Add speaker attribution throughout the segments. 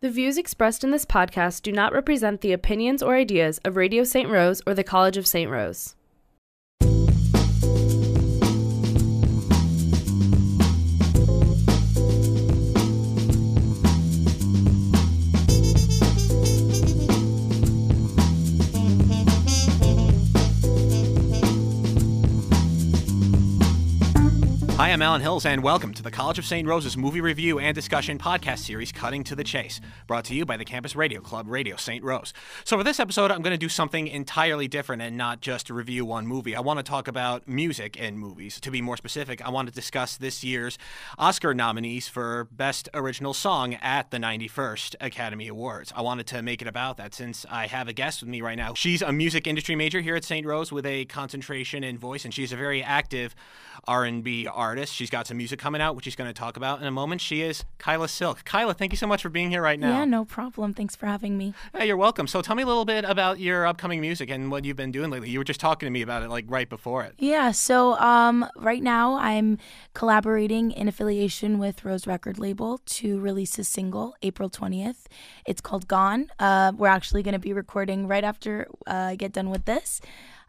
Speaker 1: The views expressed in this podcast do not represent the opinions or ideas of Radio St. Rose or the College of St. Rose.
Speaker 2: Hi, I'm Alan Hills, and welcome to the College of St. Rose's movie review and discussion podcast series, Cutting to the Chase, brought to you by the Campus Radio Club, Radio St. Rose. So, for this episode, I'm going to do something entirely different and not just review one movie. I want to talk about music in movies. To be more specific, I want to discuss this year's Oscar nominees for Best Original Song at the 91st Academy Awards. I wanted to make it about that since I have a guest with me right now. She's a music industry major here at St. Rose with a concentration in voice, and she's a very active R&B artist. She's got some music coming out, which she's going to talk about in a moment. She is Kyla Silk. Kyla, thank you so much for being here right now.
Speaker 3: Yeah, no problem. Thanks for having me.
Speaker 2: Hey, you're welcome. So tell me a little bit about your upcoming music and what you've been doing lately. You were just talking to me about it like right before it.
Speaker 3: Yeah, so um, right now I'm collaborating in affiliation with Rose Record Label to release a single April 20th. It's called Gone. Uh, we're actually going to be recording right after uh, I get done with this.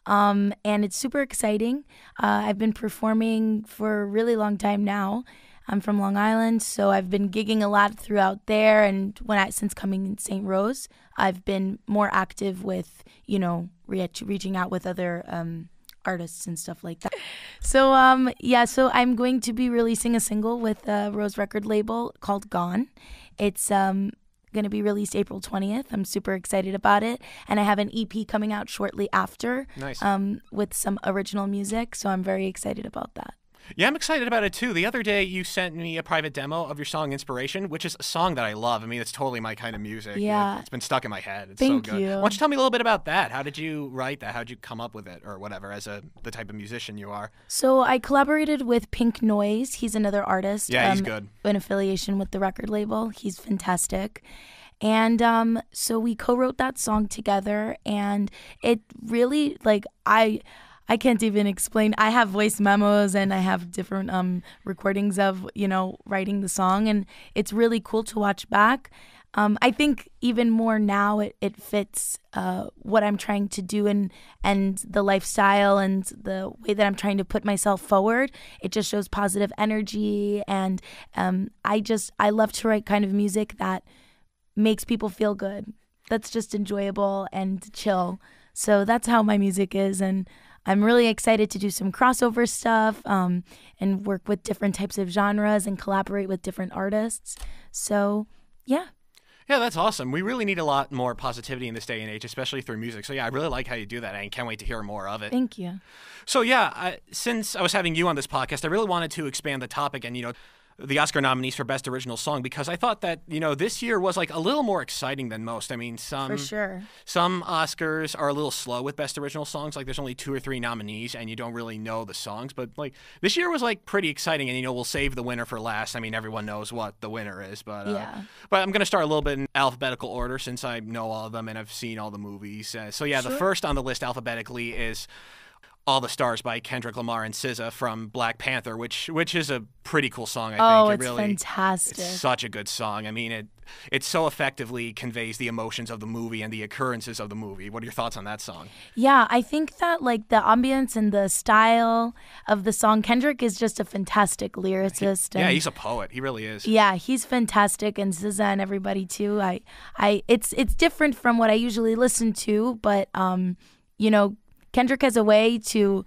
Speaker 3: Um, and it's super exciting. Uh, I've been performing for a really long time now. I'm from Long Island, so I've been gigging a lot throughout there. And when I since coming in St. Rose, I've been more active with you know re- reaching out with other um, artists and stuff like that. So um, yeah, so I'm going to be releasing a single with a Rose record label called Gone. It's um, going to be released April 20th. I'm super excited about it. And I have an EP coming out shortly after
Speaker 2: Nice.
Speaker 3: um, with some original music. So I'm very excited about that.
Speaker 2: Yeah, I'm excited about it too. The other day, you sent me a private demo of your song "Inspiration," which is a song that I love. I mean, it's totally my kind of music.
Speaker 3: Yeah.
Speaker 2: It, has been stuck in my head. It's
Speaker 3: Thank
Speaker 2: so good.
Speaker 3: you.
Speaker 2: Why don't you tell me a little bit about that? How did you write that? How did you come up with it, or whatever, as a the type of musician you are?
Speaker 3: So I collaborated with Pink Noise. He's another artist.
Speaker 2: Yeah, he's
Speaker 3: um,
Speaker 2: good.
Speaker 3: In affiliation with the record label. He's fantastic. And um, so we co-wrote that song together, and it really like I. I can't even explain. I have voice memos and I have different um, recordings of you know writing the song, and it's really cool to watch back. Um, I think even more now it, it fits uh, what I'm trying to do and and the lifestyle and the way that I'm trying to put myself forward. It just shows positive energy, and um, I just I love to write kind of music that makes people feel good. That's just enjoyable and chill. So that's how my music is, and I'm really excited to do some crossover stuff um, and work with different types of genres and collaborate with different artists. So yeah.
Speaker 2: Yeah, that's awesome. We really need a lot more positivity in this day and age, especially through music. So yeah, I really like how you do that, and can't wait to hear more of it.
Speaker 3: Thank you.
Speaker 2: So yeah, I, since I was having you on this podcast, I really wanted to expand the topic and you know the Oscar nominees for Best Original Song because I thought that you know this year was like a little more exciting than most. I mean, some
Speaker 3: For sure.
Speaker 2: some Oscars are a little slow with Best Original Songs. Like there's only two or three nominees, and you don't really know the songs. But like this year was like pretty exciting, and you know we'll save the winner for last. I mean, everyone knows what the winner is, but uh,
Speaker 3: Yeah.
Speaker 2: But I'm gonna start a little bit in alphabetical order since I know all of them and I've seen all the movies. Uh, so yeah, the first on the list alphabetically is. All the Stars by Kendrick Lamar and SZA from Black Panther, which which is a pretty cool song. I
Speaker 3: Oh,
Speaker 2: think
Speaker 3: it's
Speaker 2: it really
Speaker 3: fantastic.
Speaker 2: it's such a good song. I mean, it it so effectively conveys the emotions of the movie and the occurrences of the movie. What are your thoughts on that song?
Speaker 3: Yeah, I think that like the ambience and the style of the song, Kendrick is just a fantastic lyricist.
Speaker 2: Yeah,
Speaker 3: and-
Speaker 2: he's a poet. He really is.
Speaker 3: yeah, he's fantastic, and SZA and everybody too. I, I, it's it's different from what I usually listen to, but um, you know, Kendrick has a way to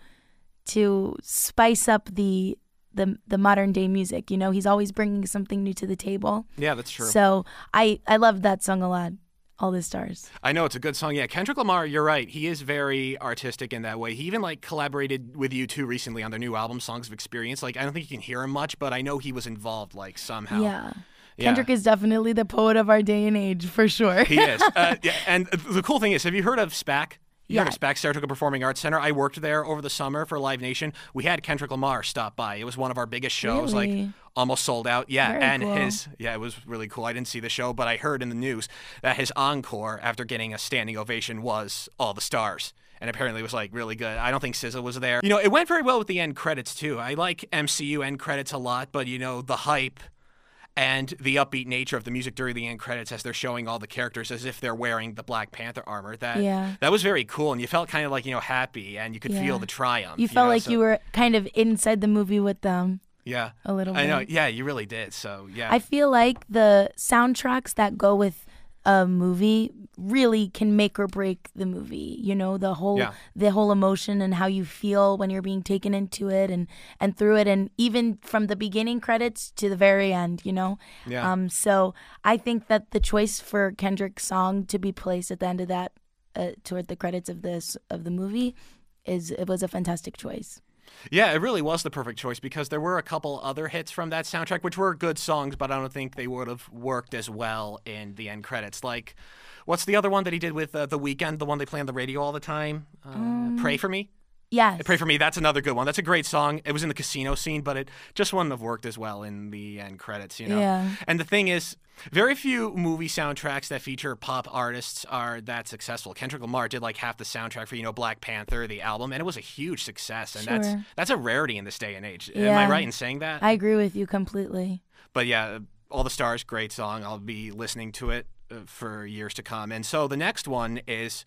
Speaker 3: to spice up the the the modern day music. You know, he's always bringing something new to the table.
Speaker 2: Yeah, that's true.
Speaker 3: So I I love that song a lot. All the stars.
Speaker 2: I know it's a good song. Yeah, Kendrick Lamar, you're right. He is very artistic in that way. He even like collaborated with U2 recently on their new album, Songs of Experience. Like I don't think you can hear him much, but I know he was involved like somehow.
Speaker 3: Yeah.
Speaker 2: Yeah.
Speaker 3: Kendrick is definitely the poet of our day and age for sure.
Speaker 2: He is. Uh, yeah, and the cool thing is, have you heard of SPAC? You
Speaker 3: Yeah.
Speaker 2: of SPAC, Saratoga Performing Arts Center? I worked there over the summer for Live Nation. We had Kendrick Lamar stop by. It was one of our biggest shows, like almost sold out. Yeah,
Speaker 3: Very
Speaker 2: and
Speaker 3: cool.
Speaker 2: his yeah, it was really cool. I didn't see the show, but I heard in the news that his encore after getting a standing ovation was All the Stars. And apparently it was like really good. I don't think SZA was there. You know, it went very well with the end credits too. I like MCU end credits a lot, but you know, the hype and the upbeat nature of the music during the end credits as they're showing all the characters as if they're wearing the Black Panther armor. That
Speaker 3: Yeah.
Speaker 2: that was very cool, and you felt kind of like you know happy, and you could
Speaker 3: Yeah.
Speaker 2: feel the triumph.
Speaker 3: You felt
Speaker 2: know,
Speaker 3: like
Speaker 2: so-
Speaker 3: you were kind of inside the movie with them
Speaker 2: yeah.
Speaker 3: a little Bit.
Speaker 2: I know, yeah, you really did. So yeah,
Speaker 3: I feel like the soundtracks that go with a movie really can make or break the movie. You know, the whole
Speaker 2: Yeah.
Speaker 3: the whole emotion and how you feel when you're being taken into it and and through it and even from the beginning credits to the very end, you know.
Speaker 2: Yeah.
Speaker 3: Um so I think that the choice for Kendrick's song to be placed at the end of that uh, toward the credits of this of the movie is it was a fantastic choice.
Speaker 2: Yeah, it really was the perfect choice because there were a couple other hits from that soundtrack, which were good songs, but I don't think they would have worked as well in the end credits. Like, what's the other one that he did with uh, The Weeknd? the one they play on the radio all the time? Uh,
Speaker 3: Um,
Speaker 2: Pray for Me?
Speaker 3: Yes.
Speaker 2: Pray for Me, that's another good one. That's a great song. It was in the casino scene, but it just wouldn't have worked as well in the end credits, you know?
Speaker 3: Yeah.
Speaker 2: And the thing is, very few movie soundtracks that feature pop artists are that successful. Kendrick Lamar did like half the soundtrack for, you know, Black Panther, the album, and it was a huge success. And that's
Speaker 3: Sure.
Speaker 2: that's a rarity in this day and age. Am I right in saying that?
Speaker 3: I agree with you completely.
Speaker 2: But yeah, All the Stars, great song. I'll be listening to it uh, for years to come. And so the next one is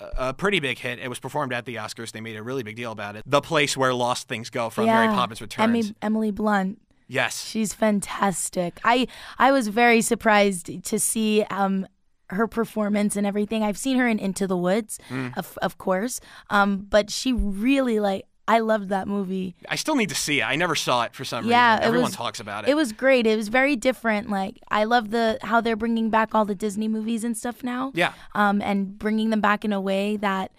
Speaker 2: a- pretty big hit. It was performed at the Oscars. They made a really big deal about it. The place where lost things go from Mary Poppins Returns.
Speaker 3: Emily, Emily Blunt.
Speaker 2: yes.
Speaker 3: She's fantastic. I I was very surprised to see um her performance and everything. I've seen her in Into the Woods,
Speaker 2: Mm.
Speaker 3: of of course. Um, but she really like I loved that movie.
Speaker 2: I still need to see it. I never saw it for some
Speaker 3: Yeah,
Speaker 2: reason. Everyone
Speaker 3: was-
Speaker 2: talks about it.
Speaker 3: It was great. It was very different. Like I love the how they're bringing back all the Disney movies and stuff now.
Speaker 2: yeah.
Speaker 3: um, and bringing them back in a way that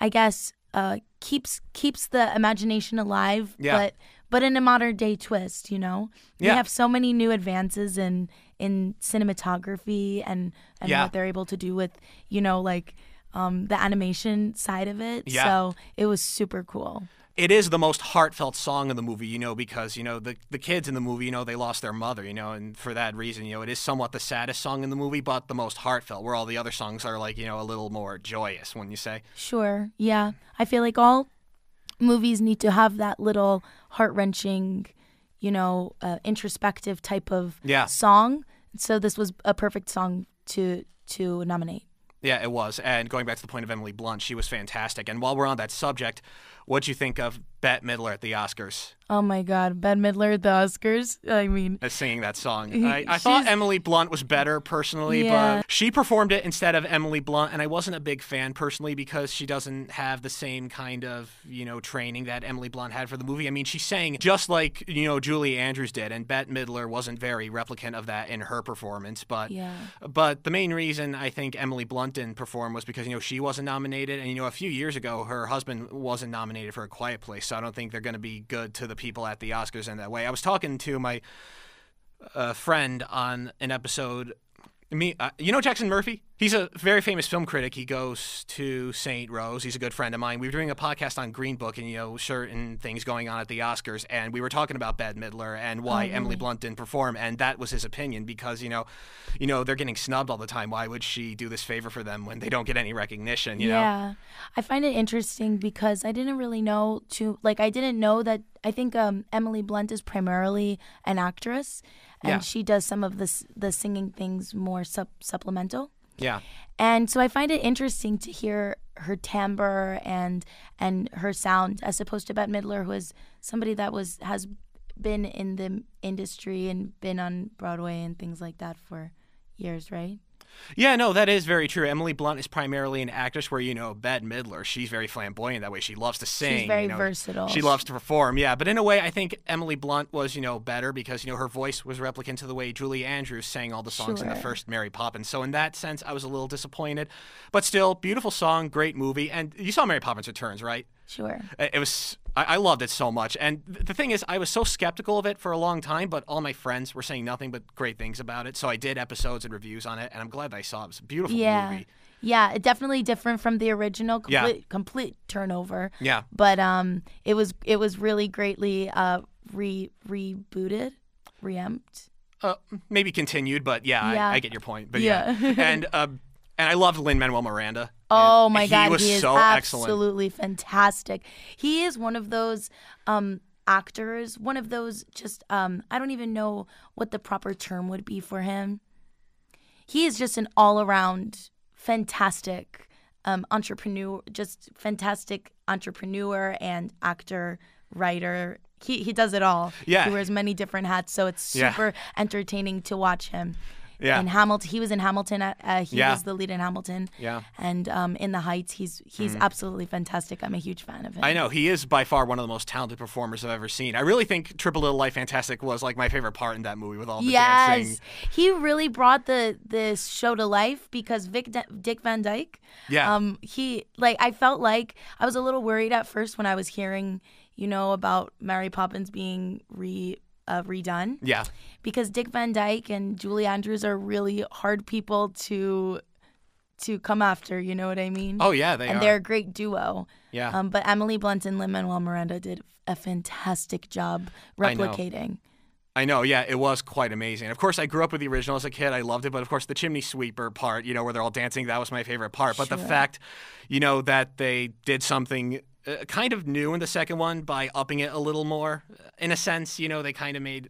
Speaker 3: I guess uh, keeps keeps the imagination alive,
Speaker 2: Yeah.
Speaker 3: but but in a modern day twist. You know, we
Speaker 2: Yeah.
Speaker 3: have so many new advances in in cinematography and and
Speaker 2: Yeah.
Speaker 3: what they're able to do with you know like um, the animation side of it.
Speaker 2: Yeah.
Speaker 3: So it was super cool.
Speaker 2: It is the most heartfelt song in the movie, you know, because you know the the kids in the movie, you know, they lost their mother, you know, and for that reason, you know, it is somewhat the saddest song in the movie, but the most heartfelt. Where all the other songs are like, you know, a little more joyous, when you say.
Speaker 3: Sure. Yeah. I feel like all movies need to have that little heart wrenching, you know, uh, introspective type of
Speaker 2: Yeah.
Speaker 3: song. So this was a perfect song to to nominate.
Speaker 2: Yeah, it was. And going back to the point of Emily Blunt, she was fantastic. And while we're on that subject, what do you think of Bette Midler at the Oscars
Speaker 3: Oh my God, Bette Midler at the Oscars. I mean,
Speaker 2: as singing that song? I, I thought
Speaker 3: She's-
Speaker 2: Emily Blunt was better personally,
Speaker 3: Yeah.
Speaker 2: but she performed it instead of Emily Blunt, and I wasn't a big fan personally because she doesn't have the same kind of you know training that Emily Blunt had for the movie. I mean, she sang just like you know Julie Andrews did, and Bette Midler wasn't very replicant of that in her performance, but.
Speaker 3: yeah.
Speaker 2: But the main reason I think Emily Blunt didn't perform was because you know she wasn't nominated, and you know a few years ago her husband wasn't nominated for A Quiet Place, so I don't think they're going to be good to the people at the Oscars in that way. I was talking to my uh, friend on an episode. Me, uh, you know Jackson Murphy? He's a very famous film critic. He goes to St. Rose. He's a good friend of mine. We were doing a podcast on Green Book and you know certain things going on at the Oscars, and we were talking about Bette Midler and why
Speaker 3: Oh,
Speaker 2: Emily? Blunt didn't perform, and that was his opinion because you know, you know they're getting snubbed all the time. Why would she do this favor for them when they don't get any recognition? You know?
Speaker 3: yeah. I find it interesting because I didn't really know to like I didn't know that I think um, Emily Blunt is primarily an actress and
Speaker 2: Yeah.
Speaker 3: she does some of the the singing things more sup- supplemental.
Speaker 2: Yeah.
Speaker 3: And so I find it interesting to hear her timbre and and her sound as opposed to Bette Midler, who is somebody that was has been in the industry and been on Broadway and things like that for years, right?
Speaker 2: Yeah, no, that is very true. Emily Blunt is primarily an actress where, you know, Bette Midler, she's very flamboyant that way. She loves to sing.
Speaker 3: She's very
Speaker 2: you know.
Speaker 3: versatile.
Speaker 2: She loves to perform, yeah. But in a way, I think Emily Blunt was, you know, better because, you know, her voice was replicant to the way Julie Andrews sang all the songs in the first Mary Poppins. So in that sense, I was a little disappointed. But still, beautiful song, great movie. And you saw Mary Poppins Returns, right?
Speaker 3: Sure.
Speaker 2: It was. I I loved it so much, and the thing is, I was so skeptical of it for a long time. But all my friends were saying nothing but great things about it, so I did episodes and reviews on it, and I'm glad that I saw it. It was a beautiful
Speaker 3: Yeah.
Speaker 2: movie.
Speaker 3: Yeah, it definitely different from the original.
Speaker 2: Yeah.
Speaker 3: Complete, complete turnover.
Speaker 2: Yeah.
Speaker 3: But um, it was it was really greatly uh re rebooted, reamped.
Speaker 2: Uh, maybe continued, but yeah,
Speaker 3: Yeah.
Speaker 2: I, I get your point. But yeah,
Speaker 3: Yeah.
Speaker 2: and uh, and I loved Lin Manuel Miranda.
Speaker 3: Oh my
Speaker 2: he
Speaker 3: God,
Speaker 2: was
Speaker 3: he is
Speaker 2: so excellent.
Speaker 3: absolutely fantastic. He is one of those um, actors, one of those just um I don't even know what the proper term would be for him. He is just an all-around fantastic um entrepreneur, just fantastic entrepreneur and actor, writer. He he does it all.
Speaker 2: Yeah.
Speaker 3: He wears many different hats, so it's
Speaker 2: Yeah.
Speaker 3: super entertaining to watch him.
Speaker 2: Yeah.
Speaker 3: In Hamilton, he was in Hamilton. Uh, uh, he
Speaker 2: Yeah.
Speaker 3: was the lead in Hamilton.
Speaker 2: Yeah.
Speaker 3: And um, in the Heights, he's he's absolutely fantastic. I'm a huge fan of him.
Speaker 2: I know he is by far one of the most talented performers I've ever seen. I really think Trip a Little Light Fantastic was like my favorite part in that movie with all the dancing.
Speaker 3: Yes, he really brought the this show to life because Vic D- Dick Van Dyke.
Speaker 2: Yeah.
Speaker 3: Um, he like I felt like I was a little worried at first when I was hearing, you know, about Mary Poppins being re uh, redone
Speaker 2: Yeah.
Speaker 3: because Dick Van Dyke and Julie Andrews are really hard people to to come after. You know what I mean?
Speaker 2: Oh yeah, they
Speaker 3: and
Speaker 2: are.
Speaker 3: they're a great duo.
Speaker 2: yeah.
Speaker 3: Um, but Emily Blunt and Lin Manuel Miranda did a fantastic job
Speaker 2: I know.
Speaker 3: replicating.
Speaker 2: I know, yeah, it was quite amazing. Of course, I grew up with the original as a kid. I loved it, but of course, the chimney sweeper part, you know, where they're all dancing, that was my favorite part. But the fact, you know, that they did something uh, kind of new in the second one by upping it a little more, in a sense, you know, they kind of made.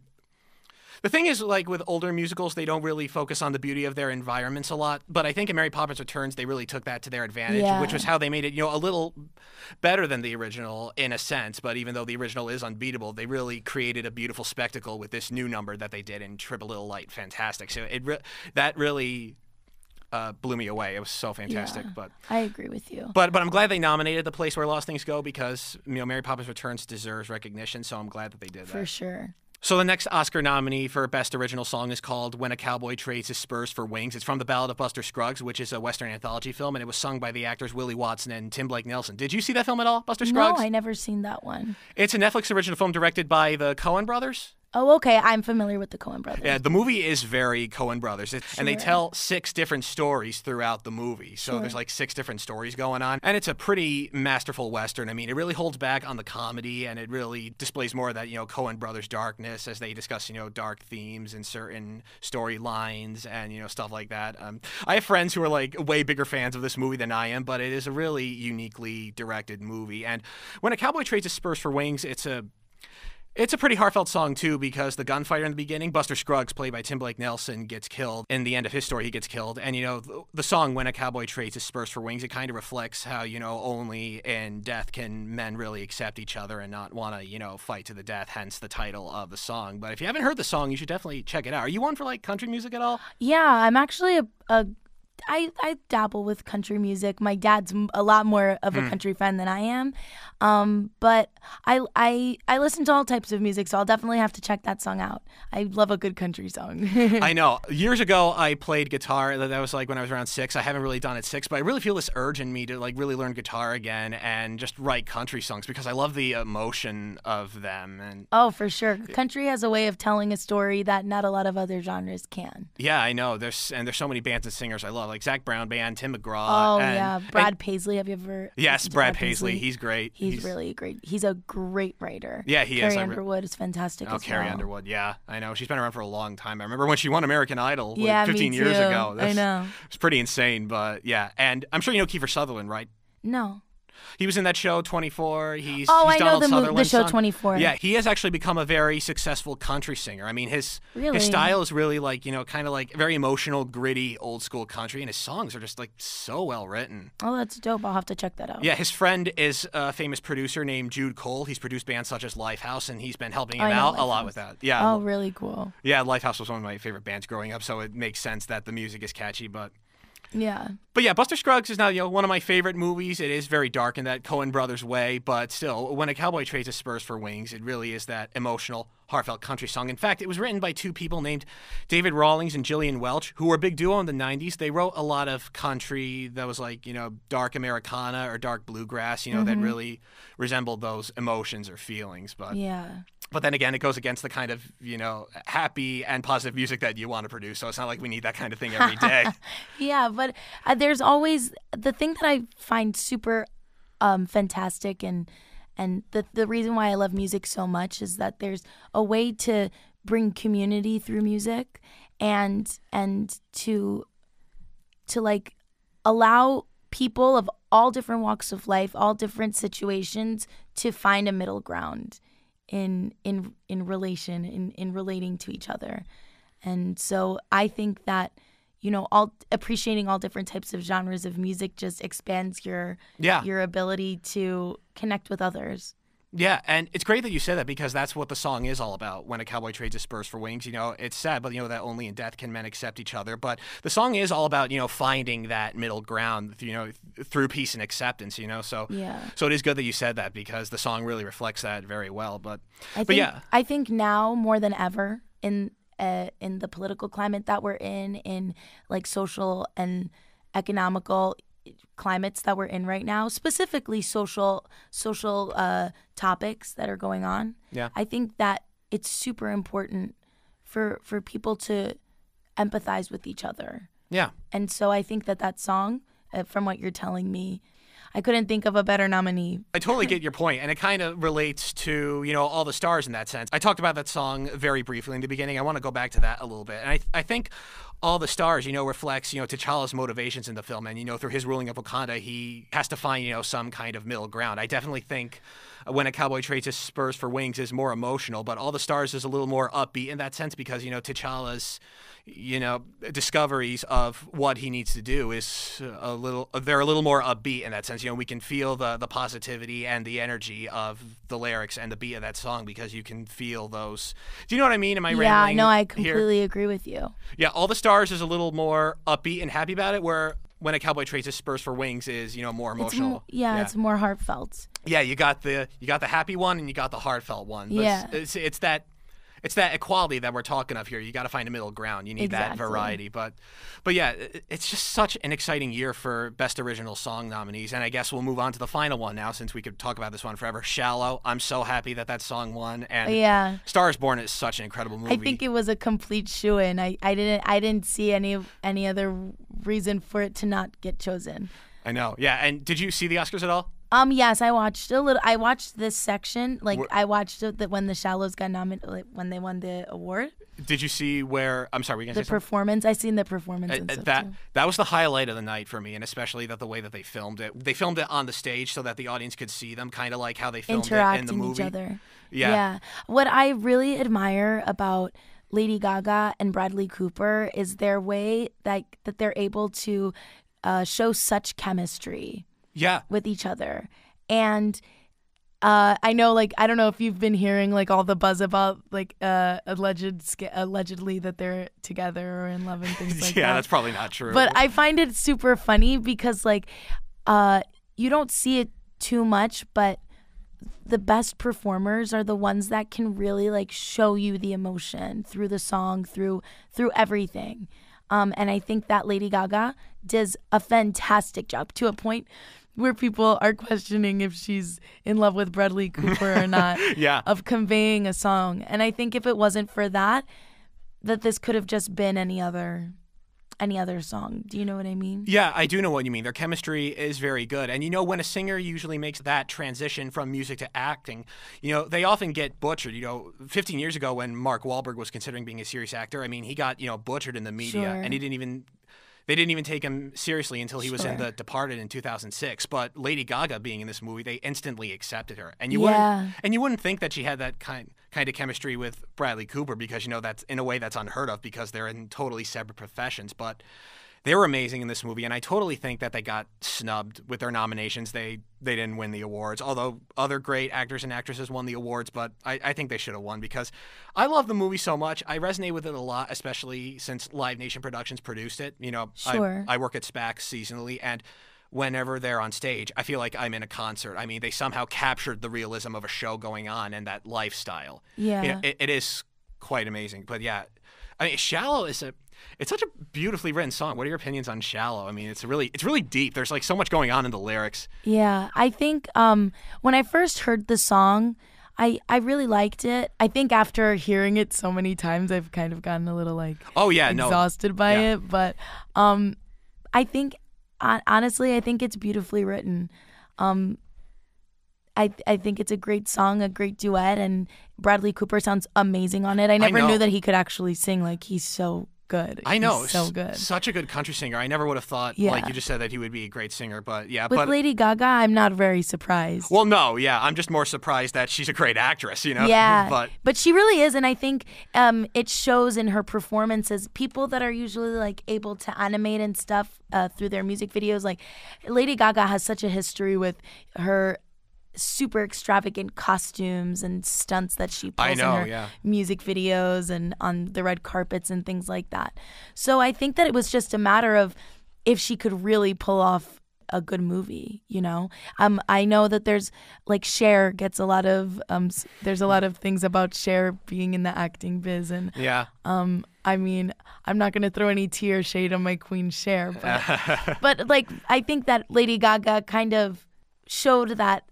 Speaker 2: The thing is, like with older musicals, they don't really focus on the beauty of their environments a lot. But I think in Mary Poppins Returns, they really took that to their advantage,
Speaker 3: Yeah.
Speaker 2: which was how they made it, you know, a little better than the original in a sense. But even though the original is unbeatable, they really created a beautiful spectacle with this new number that they did in Trip a Little Light. Fantastic. So it re- that really uh, blew me away. It was so fantastic.
Speaker 3: Yeah.
Speaker 2: But
Speaker 3: I agree with you.
Speaker 2: but but I'm glad they nominated the place where lost things go because you know Mary Poppins Returns deserves recognition. So I'm glad that they did that For
Speaker 3: sure.
Speaker 2: So the next Oscar nominee for Best Original Song is called "When a Cowboy Trades His Spurs for Wings." It's from the Ballad of Buster Scruggs, which is a Western anthology film, and it was sung by the actors Willie Watson and Tim Blake Nelson. Did you see that film at all, Buster Scruggs?
Speaker 3: No, I never seen that one.
Speaker 2: It's a Netflix original film directed by the Coen brothers.
Speaker 3: Oh, okay. I'm familiar with the Coen brothers.
Speaker 2: Yeah, the movie is very Coen Brothers, It- and they tell six different stories throughout the movie. So there's like six different stories going on, and it's a pretty masterful western. I mean, it really holds back on the comedy, and it really displays more of that you know Coen Brothers darkness as they discuss you know dark themes and certain storylines and you know stuff like that. Um, I have friends who are like way bigger fans of this movie than I am, but it is a really uniquely directed movie. And when a cowboy trades his spurs for wings, it's a it's a pretty heartfelt song too because the gunfighter in the beginning, Buster Scruggs, played by Tim Blake Nelson, gets killed. In the end of his story, he gets killed. And you know, the, the song "When a Cowboy Trades His Spurs for Wings" it kind of reflects how you know only in death can men really accept each other and not want to you know fight to the death. Hence the title of the song. But if you haven't heard the song, you should definitely check it out. Are you one for like country music at all?
Speaker 3: Yeah, I'm actually a, a I, I dabble with country music. My dad's a lot more of a
Speaker 2: Hmm.
Speaker 3: country fan than I am, um, but I, I I listen to all types of music, so I'll definitely have to check that song out. I love a good country song.
Speaker 2: I know. Years ago, I played guitar. That that was like when I was around six. I haven't really done it six, but I really feel this urge in me to like really learn guitar again and just write country songs because I love the emotion of them. And
Speaker 3: oh, for sure, country has a way of telling a story that not a lot of other genres can.
Speaker 2: yeah, I know. There's and there's so many bands and singers I love, like Zac Brown Band, Tim McGraw.
Speaker 3: Oh
Speaker 2: and-
Speaker 3: yeah,
Speaker 2: and-
Speaker 3: Brad Paisley. Have you ever?
Speaker 2: yes,
Speaker 3: to
Speaker 2: Brad Paisley. He's great.
Speaker 3: He's, really great. He's a great writer.
Speaker 2: Yeah, he is.
Speaker 3: Carrie
Speaker 2: I re-
Speaker 3: Underwood is fantastic.
Speaker 2: Oh, Carrie
Speaker 3: well.
Speaker 2: Underwood. Yeah, I know. She's been around for a long time. I remember when she won American Idol like,
Speaker 3: Yeah, me
Speaker 2: 15 years ago.
Speaker 3: I
Speaker 2: That's-
Speaker 3: know.
Speaker 2: It's pretty insane, but yeah. And I'm sure you know Kiefer Sutherland, right?
Speaker 3: No.
Speaker 2: He was in that show 24. He's
Speaker 3: Oh,
Speaker 2: he's
Speaker 3: I know the the show
Speaker 2: son.
Speaker 3: 24.
Speaker 2: Yeah, he has actually become a very successful country singer. I mean, his
Speaker 3: Really?
Speaker 2: his style is really like you know, kind of like very emotional, gritty, old school country, and his songs are just like so well written.
Speaker 3: Oh, that's dope. I'll have to check that out.
Speaker 2: Yeah, his friend is a famous producer named Jude Cole. He's produced bands such as Lifehouse, and he's been helping him out a lot with that. Yeah,
Speaker 3: Oh, really cool.
Speaker 2: yeah, Lifehouse was one of my favorite bands growing up, so it makes sense that the music is catchy, but.
Speaker 3: Yeah.
Speaker 2: But yeah, Buster Scruggs is now you know one of my favorite movies. It is very dark in that Coen Brothers way, but still, when a cowboy trades his spurs for wings, it really is that emotional, heartfelt country song. In fact, it was written by two people named David Rawlings and Gillian Welch, who were a big duo in the '90s. They wrote a lot of country that was like you know dark Americana or dark bluegrass, you know, that mm-hmm. really resembled those emotions or feelings. But
Speaker 3: Yeah.
Speaker 2: But then again, it goes against the kind of you know happy and positive music that you want to produce. So it's not like we need that kind of thing every day.
Speaker 3: Yeah, but uh, there's always the thing that I find super um, fantastic and and the the reason why I love music so much is that there's a way to bring community through music and and to to like allow people of all different walks of life, all different situations to find a middle ground in in in relation in in relating to each other. And so I think that you know all appreciating all different types of genres of music just expands your
Speaker 2: Yeah.
Speaker 3: your ability to connect with others.
Speaker 2: Yeah, and it's great that you said that because that's what the song is all about. When a cowboy trades his spurs for wings, you know, it's sad, but you know that only in death can men accept each other. But the song is all about you know finding that middle ground, you know, through peace and acceptance. You know, so
Speaker 3: Yeah.
Speaker 2: so it is good that you said that because the song really reflects that very well. But
Speaker 3: I
Speaker 2: but
Speaker 3: think
Speaker 2: yeah,
Speaker 3: I think now more than ever in uh, in the political climate that we're in, in like social and economical climates that we're in right now, specifically social social uh, topics that are going on.
Speaker 2: Yeah.
Speaker 3: I think that it's super important for for people to empathize with each other.
Speaker 2: yeah.
Speaker 3: And so I think that that song, uh, from what you're telling me, I couldn't think of a better nominee.
Speaker 2: I totally get your point, and it kind of relates to you know all the stars in that sense. I talked about that song very briefly in the beginning. I want to go back to that a little bit, and I I think all the stars you know reflects you know T'Challa's motivations in the film, and you know through his ruling of Wakanda, he has to find you know some kind of middle ground. I definitely think when a cowboy trades his spurs for wings is more emotional, but all the stars is a little more upbeat in that sense because you know T'Challa's you know discoveries of what he needs to do is a little they're a little more upbeat in that sense you know we can feel the the positivity and the energy of the lyrics and the beat of that song because you can feel those do you know what i mean am i
Speaker 3: yeah, no, I
Speaker 2: here?
Speaker 3: completely agree with you.
Speaker 2: yeah all the stars is a little more upbeat and happy about it where when a cowboy trades his spurs for wings is you know more
Speaker 3: It's
Speaker 2: emotional
Speaker 3: mo- yeah, it's more heartfelt.
Speaker 2: yeah, you got the you got the happy one and you got the heartfelt one. But
Speaker 3: Yeah.
Speaker 2: it's, it's it's that it's that equality that we're talking of here. You got to find a middle ground. You need that variety. But but yeah, it's just such an exciting year for best original song nominees. And I guess we'll move on to the final one now, since we could talk about this one forever. Shallow. I'm so happy that that song won. And
Speaker 3: Yeah.
Speaker 2: Stars Born is such an incredible movie.
Speaker 3: I think it was a complete shoe in. I, I didn't I didn't see any any other reason for it to not get chosen.
Speaker 2: I know. Yeah. And did you see the Oscars at all?
Speaker 3: Um yes, I watched a little I watched this section. Like
Speaker 2: Wh-
Speaker 3: I watched it that when the Shallows got nominated like, when they won the award.
Speaker 2: Did you see where? I'm sorry. You
Speaker 3: The performance. I seen the performance and
Speaker 2: Uh,
Speaker 3: stuff
Speaker 2: that
Speaker 3: too.
Speaker 2: that was the highlight of the night for me, and especially that the way that they filmed it. They filmed it on the stage so that the audience could see them, kind of like how they filmed it in the
Speaker 3: interacting
Speaker 2: movie.
Speaker 3: each other.
Speaker 2: Yeah.
Speaker 3: What I really admire about Lady Gaga and Bradley Cooper is their way that that they're able to uh, show such chemistry
Speaker 2: Yeah,
Speaker 3: with each other. And uh, I know, like, I don't know if you've been hearing like all the buzz about like uh, alleged allegedly that they're together or in love and things like
Speaker 2: yeah,
Speaker 3: that.
Speaker 2: that's probably not true.
Speaker 3: But I find it super funny because like uh you don't see it too much, but the best performers are the ones that can really like show you the emotion through the song, through through everything. Um, and I think that Lady Gaga does a fantastic job to a point where people are questioning if she's in love with Bradley Cooper or not
Speaker 2: yeah,
Speaker 3: of conveying a song. And I think if it wasn't for that, that this could have just been any other any other song. Do you know what I mean?
Speaker 2: yeah, I do know what you mean. Their chemistry is very good, and you know when a singer usually makes that transition from music to acting, you know they often get butchered. You know, 15 years ago when Mark Wahlberg was considering being a serious actor, I mean he got you know butchered in the media,
Speaker 3: Sure.
Speaker 2: and he didn't even. They didn't even take him seriously until he was in The Departed in 2006. But Lady Gaga being in this movie, they instantly accepted her, and you
Speaker 3: Yeah.
Speaker 2: wouldn't and you wouldn't think that she had that kind kind of chemistry with Bradley Cooper because you know that's in a way that's unheard of because they're in totally separate professions. But they were amazing in this movie, and I totally think that they got snubbed with their nominations. They they didn't win the awards, although other great actors and actresses won the awards. But I, I think they should have won because I love the movie so much. I resonate with it a lot, especially since Live Nation Productions produced it. You know,
Speaker 3: Sure.
Speaker 2: I, I work at SPAC seasonally, and whenever they're on stage, I feel like I'm in a concert. I mean, they somehow captured the realism of a show going on and that lifestyle.
Speaker 3: Yeah.
Speaker 2: You know, it, it is quite amazing. But yeah, I mean, "Shallow" is a it's such a beautifully written song. What are your opinions on "Shallow"? I mean, it's really it's really deep. There's like so much going on in the lyrics.
Speaker 3: Yeah, I think um, when I first heard the song, I I really liked it. I think after hearing it so many times, I've kind of gotten a little like
Speaker 2: Oh yeah, no,
Speaker 3: exhausted by
Speaker 2: Yeah.
Speaker 3: it. But um, I think honestly, I think it's beautifully written. Um, I I think it's a great song, a great duet, and Bradley Cooper sounds amazing on it. I never
Speaker 2: know.
Speaker 3: knew that he could actually sing. Like he's so good.
Speaker 2: I know,
Speaker 3: He's so good.
Speaker 2: Such a good country singer. I never would have thought,
Speaker 3: Yeah.
Speaker 2: like you just said, that he would be a great singer. But yeah,
Speaker 3: With
Speaker 2: but
Speaker 3: Lady Gaga, I'm not very surprised.
Speaker 2: well, no, yeah, I'm just more surprised that she's a great actress. You know,
Speaker 3: Yeah,
Speaker 2: but
Speaker 3: she really is, and I think um, it shows in her performances. People that are usually like able to animate and stuff uh, through their music videos, like Lady Gaga has such a history with her super extravagant costumes and stunts that she pulls
Speaker 2: I know,
Speaker 3: in her
Speaker 2: yeah.
Speaker 3: music videos and on the red carpets and things like that. So I think that it was just a matter of if she could really pull off a good movie, you know. Um, I know that there's like Cher gets a lot of um, there's a lot of things about Cher being in the acting biz, and
Speaker 2: yeah,
Speaker 3: um, I mean, I'm not gonna throw any tear shade on my queen Cher, but but like I think that Lady Gaga kind of showed that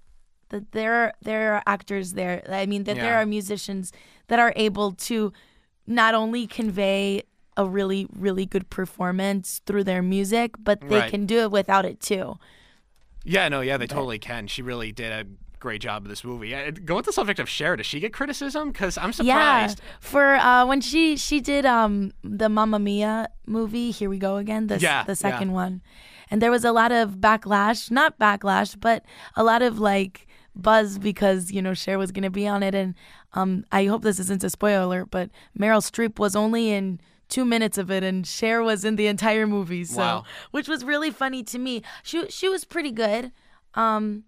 Speaker 3: that there are, there are actors there. I mean that there are musicians that are able to not only convey a really really good performance through their music, but they
Speaker 2: Right.
Speaker 3: can do it without it too.
Speaker 2: yeah, no, yeah, they totally can. She really did a great job of this movie. Yeah, Go with the subject of Cher. Does she get criticism? Because I'm surprised.
Speaker 3: Yeah, for uh, when she she did um the Mamma Mia movie, Here We Go Again, the
Speaker 2: Yeah,
Speaker 3: the second
Speaker 2: yeah.
Speaker 3: one, and there was a lot of backlash, not backlash, but a lot of like buzz because you know Cher was gonna be on it, and um I hope this isn't a spoiler alert, but Meryl Streep was only in two minutes of it, and Cher was in the entire movie, so
Speaker 2: Wow.
Speaker 3: which was really funny to me. She she was pretty good. Um,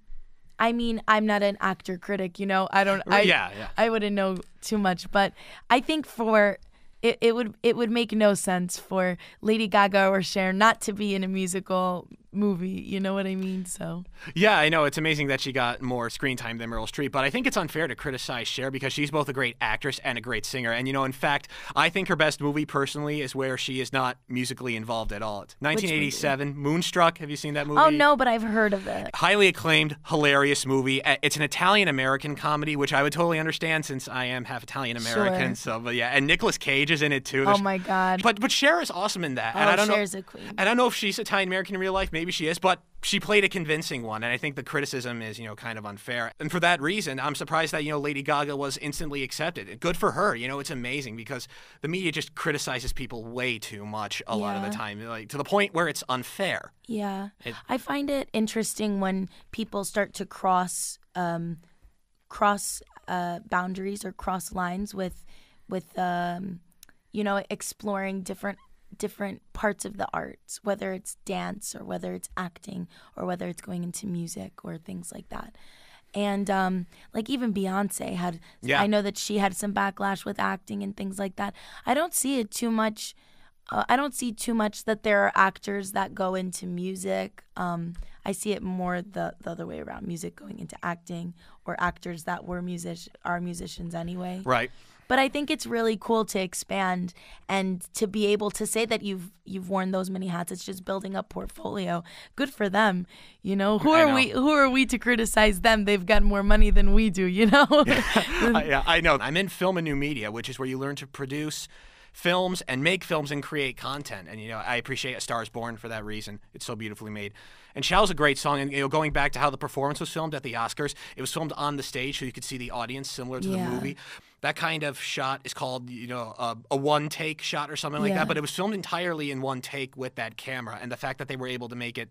Speaker 3: I mean, I'm not an actor critic, you know. I don't. I,
Speaker 2: Yeah, yeah.
Speaker 3: I wouldn't know too much, but I think for it, it would it would make no sense for Lady Gaga or Cher not to be in a musical movie. You know what I mean? So
Speaker 2: Yeah, I know. It's amazing that she got more screen time than Meryl Streep, but I think it's unfair to criticize Cher because she's both a great actress and a great singer. And, you know, in fact, I think her best movie personally is where she is not musically involved at all. It's 1987, Moonstruck. Have you seen that movie?
Speaker 3: oh no, but I've heard of it.
Speaker 2: Highly acclaimed, hilarious movie. Uh, It's an Italian American comedy, which I would totally understand since I am half Italian American.
Speaker 3: Sure.
Speaker 2: So, but yeah, and Nicolas Cage is in it too.
Speaker 3: Oh my god.
Speaker 2: But but Cher is awesome in that. and
Speaker 3: Oh,
Speaker 2: I don't
Speaker 3: Cher's
Speaker 2: know,
Speaker 3: a queen.
Speaker 2: And I don't know if she's Italian American in real life. Maybe she is, but she played a convincing one. And I think the criticism is, you know, kind of unfair. And for that reason, I'm surprised that, you know, Lady Gaga was instantly accepted. Good for her. You know, it's amazing because the media just criticizes people way too much a lot of the time, like to the point where it's unfair.
Speaker 3: Yeah,
Speaker 2: It-
Speaker 3: I find it interesting when people start to cross um, cross uh, boundaries or cross lines with with um, you know exploring different different parts of the arts, whether it's dance or whether it's acting or whether it's going into music or things like that. And um, like even Beyonce had,
Speaker 2: Yeah.
Speaker 3: I know that she had some backlash with acting and things like that. I don't see it too much uh, I don't see too much that there are actors that go into music. Um, I see it more the, the other way around: music going into acting, or actors that were music are musicians anyway.
Speaker 2: Right.
Speaker 3: But I think it's really cool to expand and to be able to say that you've you've worn those many hats. It's just building up portfolio. Good for them. You know who are
Speaker 2: know.
Speaker 3: we? Who are we to criticize them? They've got more money than we do. You know.
Speaker 2: I, yeah, I know. I'm in film and new media, which is where you learn to produce films and make films and create content. And you know, I appreciate A Star Is Born for that reason. It's so beautifully made. And Shallow's a great song. And you know, going back to how the performance was filmed at the Oscars, it was filmed on the stage so you could see the audience, similar to
Speaker 3: Yeah.
Speaker 2: the movie. That kind of shot is called, you know, uh, a, a one take shot or something like
Speaker 3: Yeah.
Speaker 2: that. But it was filmed entirely in one take with that camera. And the fact that they were able to make it,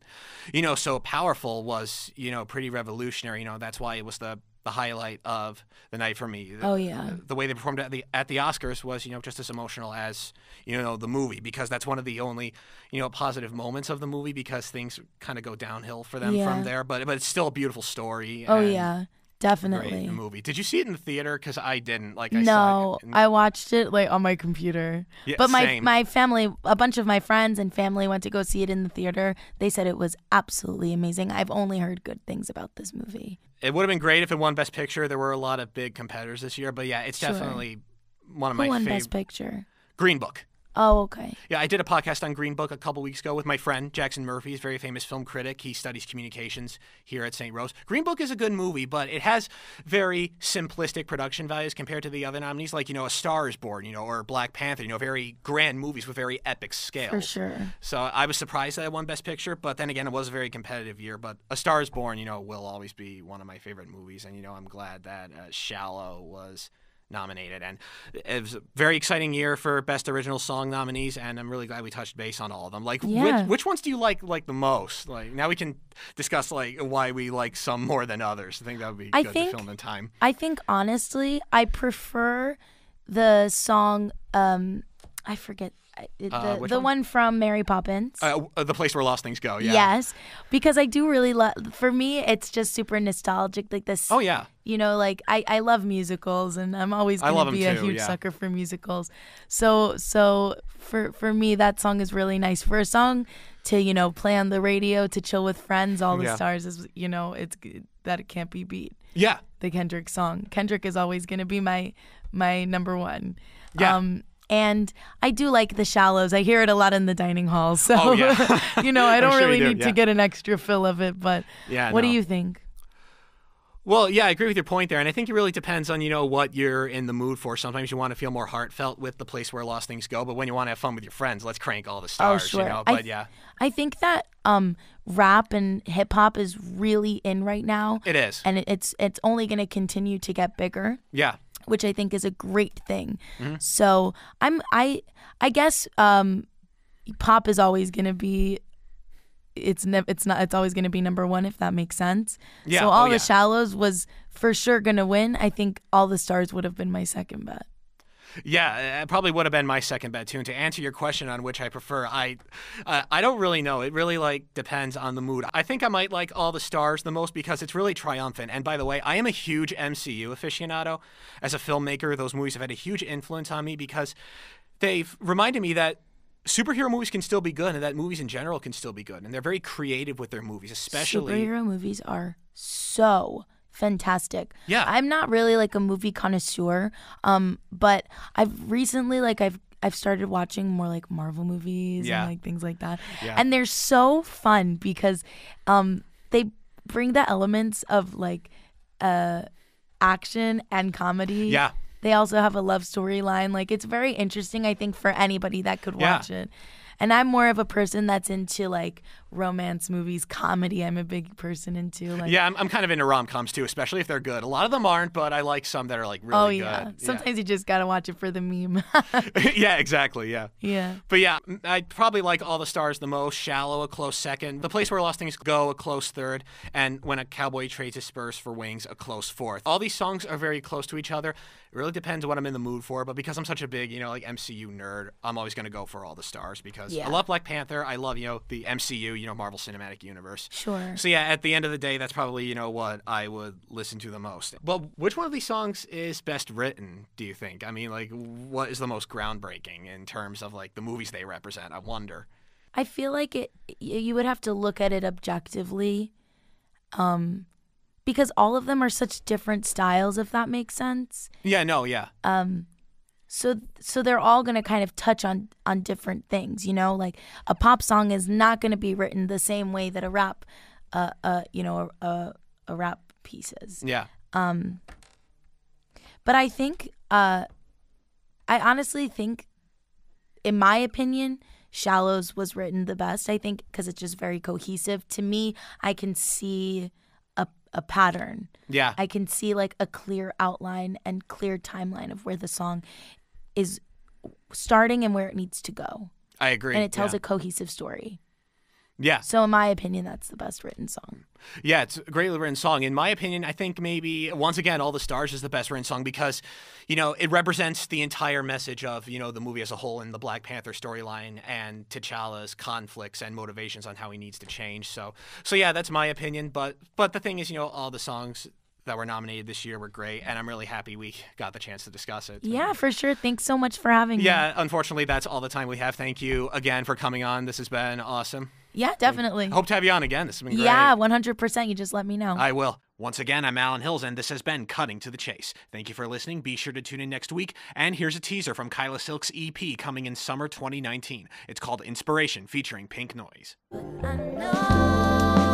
Speaker 2: you know, so powerful was, you know, pretty revolutionary. You know, that's why it was the the highlight of the night for me.
Speaker 3: Oh, yeah.
Speaker 2: the way they performed at the at the Oscars was you know just as emotional as you know the movie because that's one of the only you know positive moments of the movie because things kind of go downhill for them
Speaker 3: Yeah.
Speaker 2: from there. But but it's still a beautiful story.
Speaker 3: oh
Speaker 2: and
Speaker 3: yeah,
Speaker 2: Great
Speaker 3: definitely.
Speaker 2: movie. Did you see it in the theater? Because I didn't. Like I saw
Speaker 3: No,
Speaker 2: it. in-
Speaker 3: I watched it like on my computer.
Speaker 2: Yeah,
Speaker 3: but my
Speaker 2: same.
Speaker 3: my family, a bunch of my friends and family went to go see it in the theater. They said it was absolutely amazing. I've only heard good things about this movie.
Speaker 2: it would have been great if it won Best Picture. There were a lot of big competitors this year, but yeah, it's
Speaker 3: Sure.
Speaker 2: definitely one of
Speaker 3: Who
Speaker 2: my
Speaker 3: won
Speaker 2: favorite.
Speaker 3: Best Picture?
Speaker 2: Green Book.
Speaker 3: Oh, okay.
Speaker 2: Yeah, I did a podcast on Green Book a couple weeks ago with my friend Jackson Murphy. He's a very famous film critic. He studies communications here at St. Rose. Green Book is a good movie, but it has very simplistic production values compared to the other nominees, like you know, A Star Is Born, you know, or Black Panther. You know, very grand movies with very epic scale.
Speaker 3: For sure.
Speaker 2: So I was surprised that I won Best Picture, but then again, it was a very competitive year. But A Star Is Born, you know, will always be one of my favorite movies, and you know, I'm glad that uh, Shallow was nominated. And it was a very exciting year for Best Original Song nominees, and I'm really glad we touched base on all of them. Like,
Speaker 3: Yeah.
Speaker 2: which, which ones do you like like the most? Like, now we can discuss like why we like some more than others. I think that would be
Speaker 3: I
Speaker 2: good
Speaker 3: think-
Speaker 2: to film in time.
Speaker 3: I think honestly, I prefer the song. Um, I forget I- it-
Speaker 2: Uh,
Speaker 3: the
Speaker 2: one?
Speaker 3: one from Mary Poppins.
Speaker 2: Uh, the place where lost things go. Yeah.
Speaker 3: Yes, because I do really love. For me, it's just super nostalgic. Like this.
Speaker 2: Oh yeah.
Speaker 3: You know, like I, I love musicals, and I'm always gonna be a huge
Speaker 2: yeah.
Speaker 3: sucker for musicals. So so for for me, that song is really nice. For a song to you know play on the radio to chill with friends, all the
Speaker 2: Yeah.
Speaker 3: stars is you know it's that it can't be beat.
Speaker 2: Yeah.
Speaker 3: The Kendrick song. Kendrick is always gonna be my my number one.
Speaker 2: Yeah.
Speaker 3: Um, and I do like the shallows. I hear it a lot in the dining hall. So
Speaker 2: Oh, yeah.
Speaker 3: you know, I don't
Speaker 2: sure
Speaker 3: really
Speaker 2: do,
Speaker 3: need
Speaker 2: yeah.
Speaker 3: to get an extra fill of it. But
Speaker 2: Yeah.
Speaker 3: what
Speaker 2: no.
Speaker 3: do you think?
Speaker 2: Well, yeah, I agree with your point there, and I think it really depends on you know what you're in the mood for. Sometimes you want to feel more heartfelt with the place where lost things go, but when you want to have fun with your friends, let's crank all the stars.
Speaker 3: oh, sure.
Speaker 2: You know,
Speaker 3: I
Speaker 2: but
Speaker 3: th-
Speaker 2: yeah,
Speaker 3: I think that um, rap and hip hop is really in right now,
Speaker 2: it is.
Speaker 3: and it, it's it's only going to continue to get bigger,
Speaker 2: Yeah,
Speaker 3: which I think is a great thing.
Speaker 2: Mm-hmm.
Speaker 3: So I'm I I guess um, pop is always going to be. It's never. It's not. It's always going to be number one if that makes sense.
Speaker 2: Yeah,
Speaker 3: So
Speaker 2: oh,
Speaker 3: all
Speaker 2: yeah.
Speaker 3: the shallows was for sure going to win. I think all the stars would have been my second bet.
Speaker 2: Yeah, it probably would have been my second bet too. And to answer your question on which I prefer, I, uh, I don't really know. It really like depends on the mood. I think I might like all the stars the most because it's really triumphant. And by the way, I am a huge MCU aficionado. As a filmmaker, those movies have had a huge influence on me because they've reminded me that superhero movies can still be good and that movies in general can still be good. And they're very creative with their movies, especially.
Speaker 3: superhero movies are so fantastic.
Speaker 2: Yeah.
Speaker 3: I'm not really like a movie connoisseur, um, but I've recently like I've I've started watching more like Marvel movies
Speaker 2: Yeah.
Speaker 3: and like things like that.
Speaker 2: Yeah.
Speaker 3: And they're so fun because um they bring the elements of like uh action and comedy.
Speaker 2: Yeah.
Speaker 3: They also have a love storyline. Like it's very interesting, I think, for anybody that could
Speaker 2: Yeah.
Speaker 3: watch it. And I'm more of a person that's into like romance movies, comedy. I'm a big person into like
Speaker 2: Yeah, I'm, I'm kind of into rom coms too, especially if they're good. A lot of them aren't, but I like some that are like really
Speaker 3: Oh
Speaker 2: good.
Speaker 3: yeah. Sometimes you just gotta watch it for the meme.
Speaker 2: yeah, exactly. Yeah.
Speaker 3: yeah.
Speaker 2: But yeah, I'd probably like All the Stars the most, Shallow a close second, The Place Where Lost Things Go a close third, and When a Cowboy Trades His Spurs for Wings a close fourth. All these songs are very close to each other. It really depends what I'm in the mood for, but because I'm such a big, you know, like MCU nerd, I'm always going to go for All the Stars because
Speaker 3: Yeah.
Speaker 2: I love Black Panther. I love, you know, the MCU, you know, Marvel Cinematic Universe.
Speaker 3: Sure.
Speaker 2: So yeah, at the end of the day, that's probably you know what I would listen to the most. But which one of these songs is best written? Do you think? I mean, like, what is the most groundbreaking in terms of like the movies they represent? I wonder.
Speaker 3: I feel like it you would have to look at it objectively. Um because all of them are such different styles if that makes sense.
Speaker 2: Yeah, no, yeah,
Speaker 3: Um so so they're all going to kind of touch on on different things, you know? Like a pop song is not going to be written the same way that a rap uh uh you know, a a, a rap piece is.
Speaker 2: yeah,
Speaker 3: Um, but I think, uh, I honestly think, in my opinion, Shallows was written the best. I think because it's just very cohesive. To me, I can see a a pattern.
Speaker 2: yeah,
Speaker 3: I can see like a clear outline and clear timeline of where the song is starting and where it needs to go,
Speaker 2: I agree.
Speaker 3: and it tells
Speaker 2: yeah.
Speaker 3: a cohesive story.
Speaker 2: yeah,
Speaker 3: So, in my opinion, that's the best written song.
Speaker 2: yeah. It's a greatly written song. In my opinion, I think maybe once again, All the Stars is the best written song because, you know, it represents the entire message of you know the movie as a whole and the Black Panther storyline and T'Challa's conflicts and motivations on how he needs to change. So, so yeah, that's my opinion. But but the thing is, you know, all the songs that were nominated this year were great, and I'm really happy we got the chance to discuss it.
Speaker 3: Yeah, for sure. Thanks so much for having me.
Speaker 2: Yeah, unfortunately, that's all the time we have. Thank you again for coming on. This has been awesome.
Speaker 3: Yeah, definitely.
Speaker 2: Hope to have you on again. This has been great.
Speaker 3: Yeah, 100%. You just let me know.
Speaker 2: I will. Once again, I'm Alan Hills, and this has been Cutting to the Chase. Thank you for listening. Be sure to tune in next week. And here's a teaser from Kyla Silk's EP coming in summer 2019. It's called Inspiration, featuring Pink Noise.
Speaker 3: I know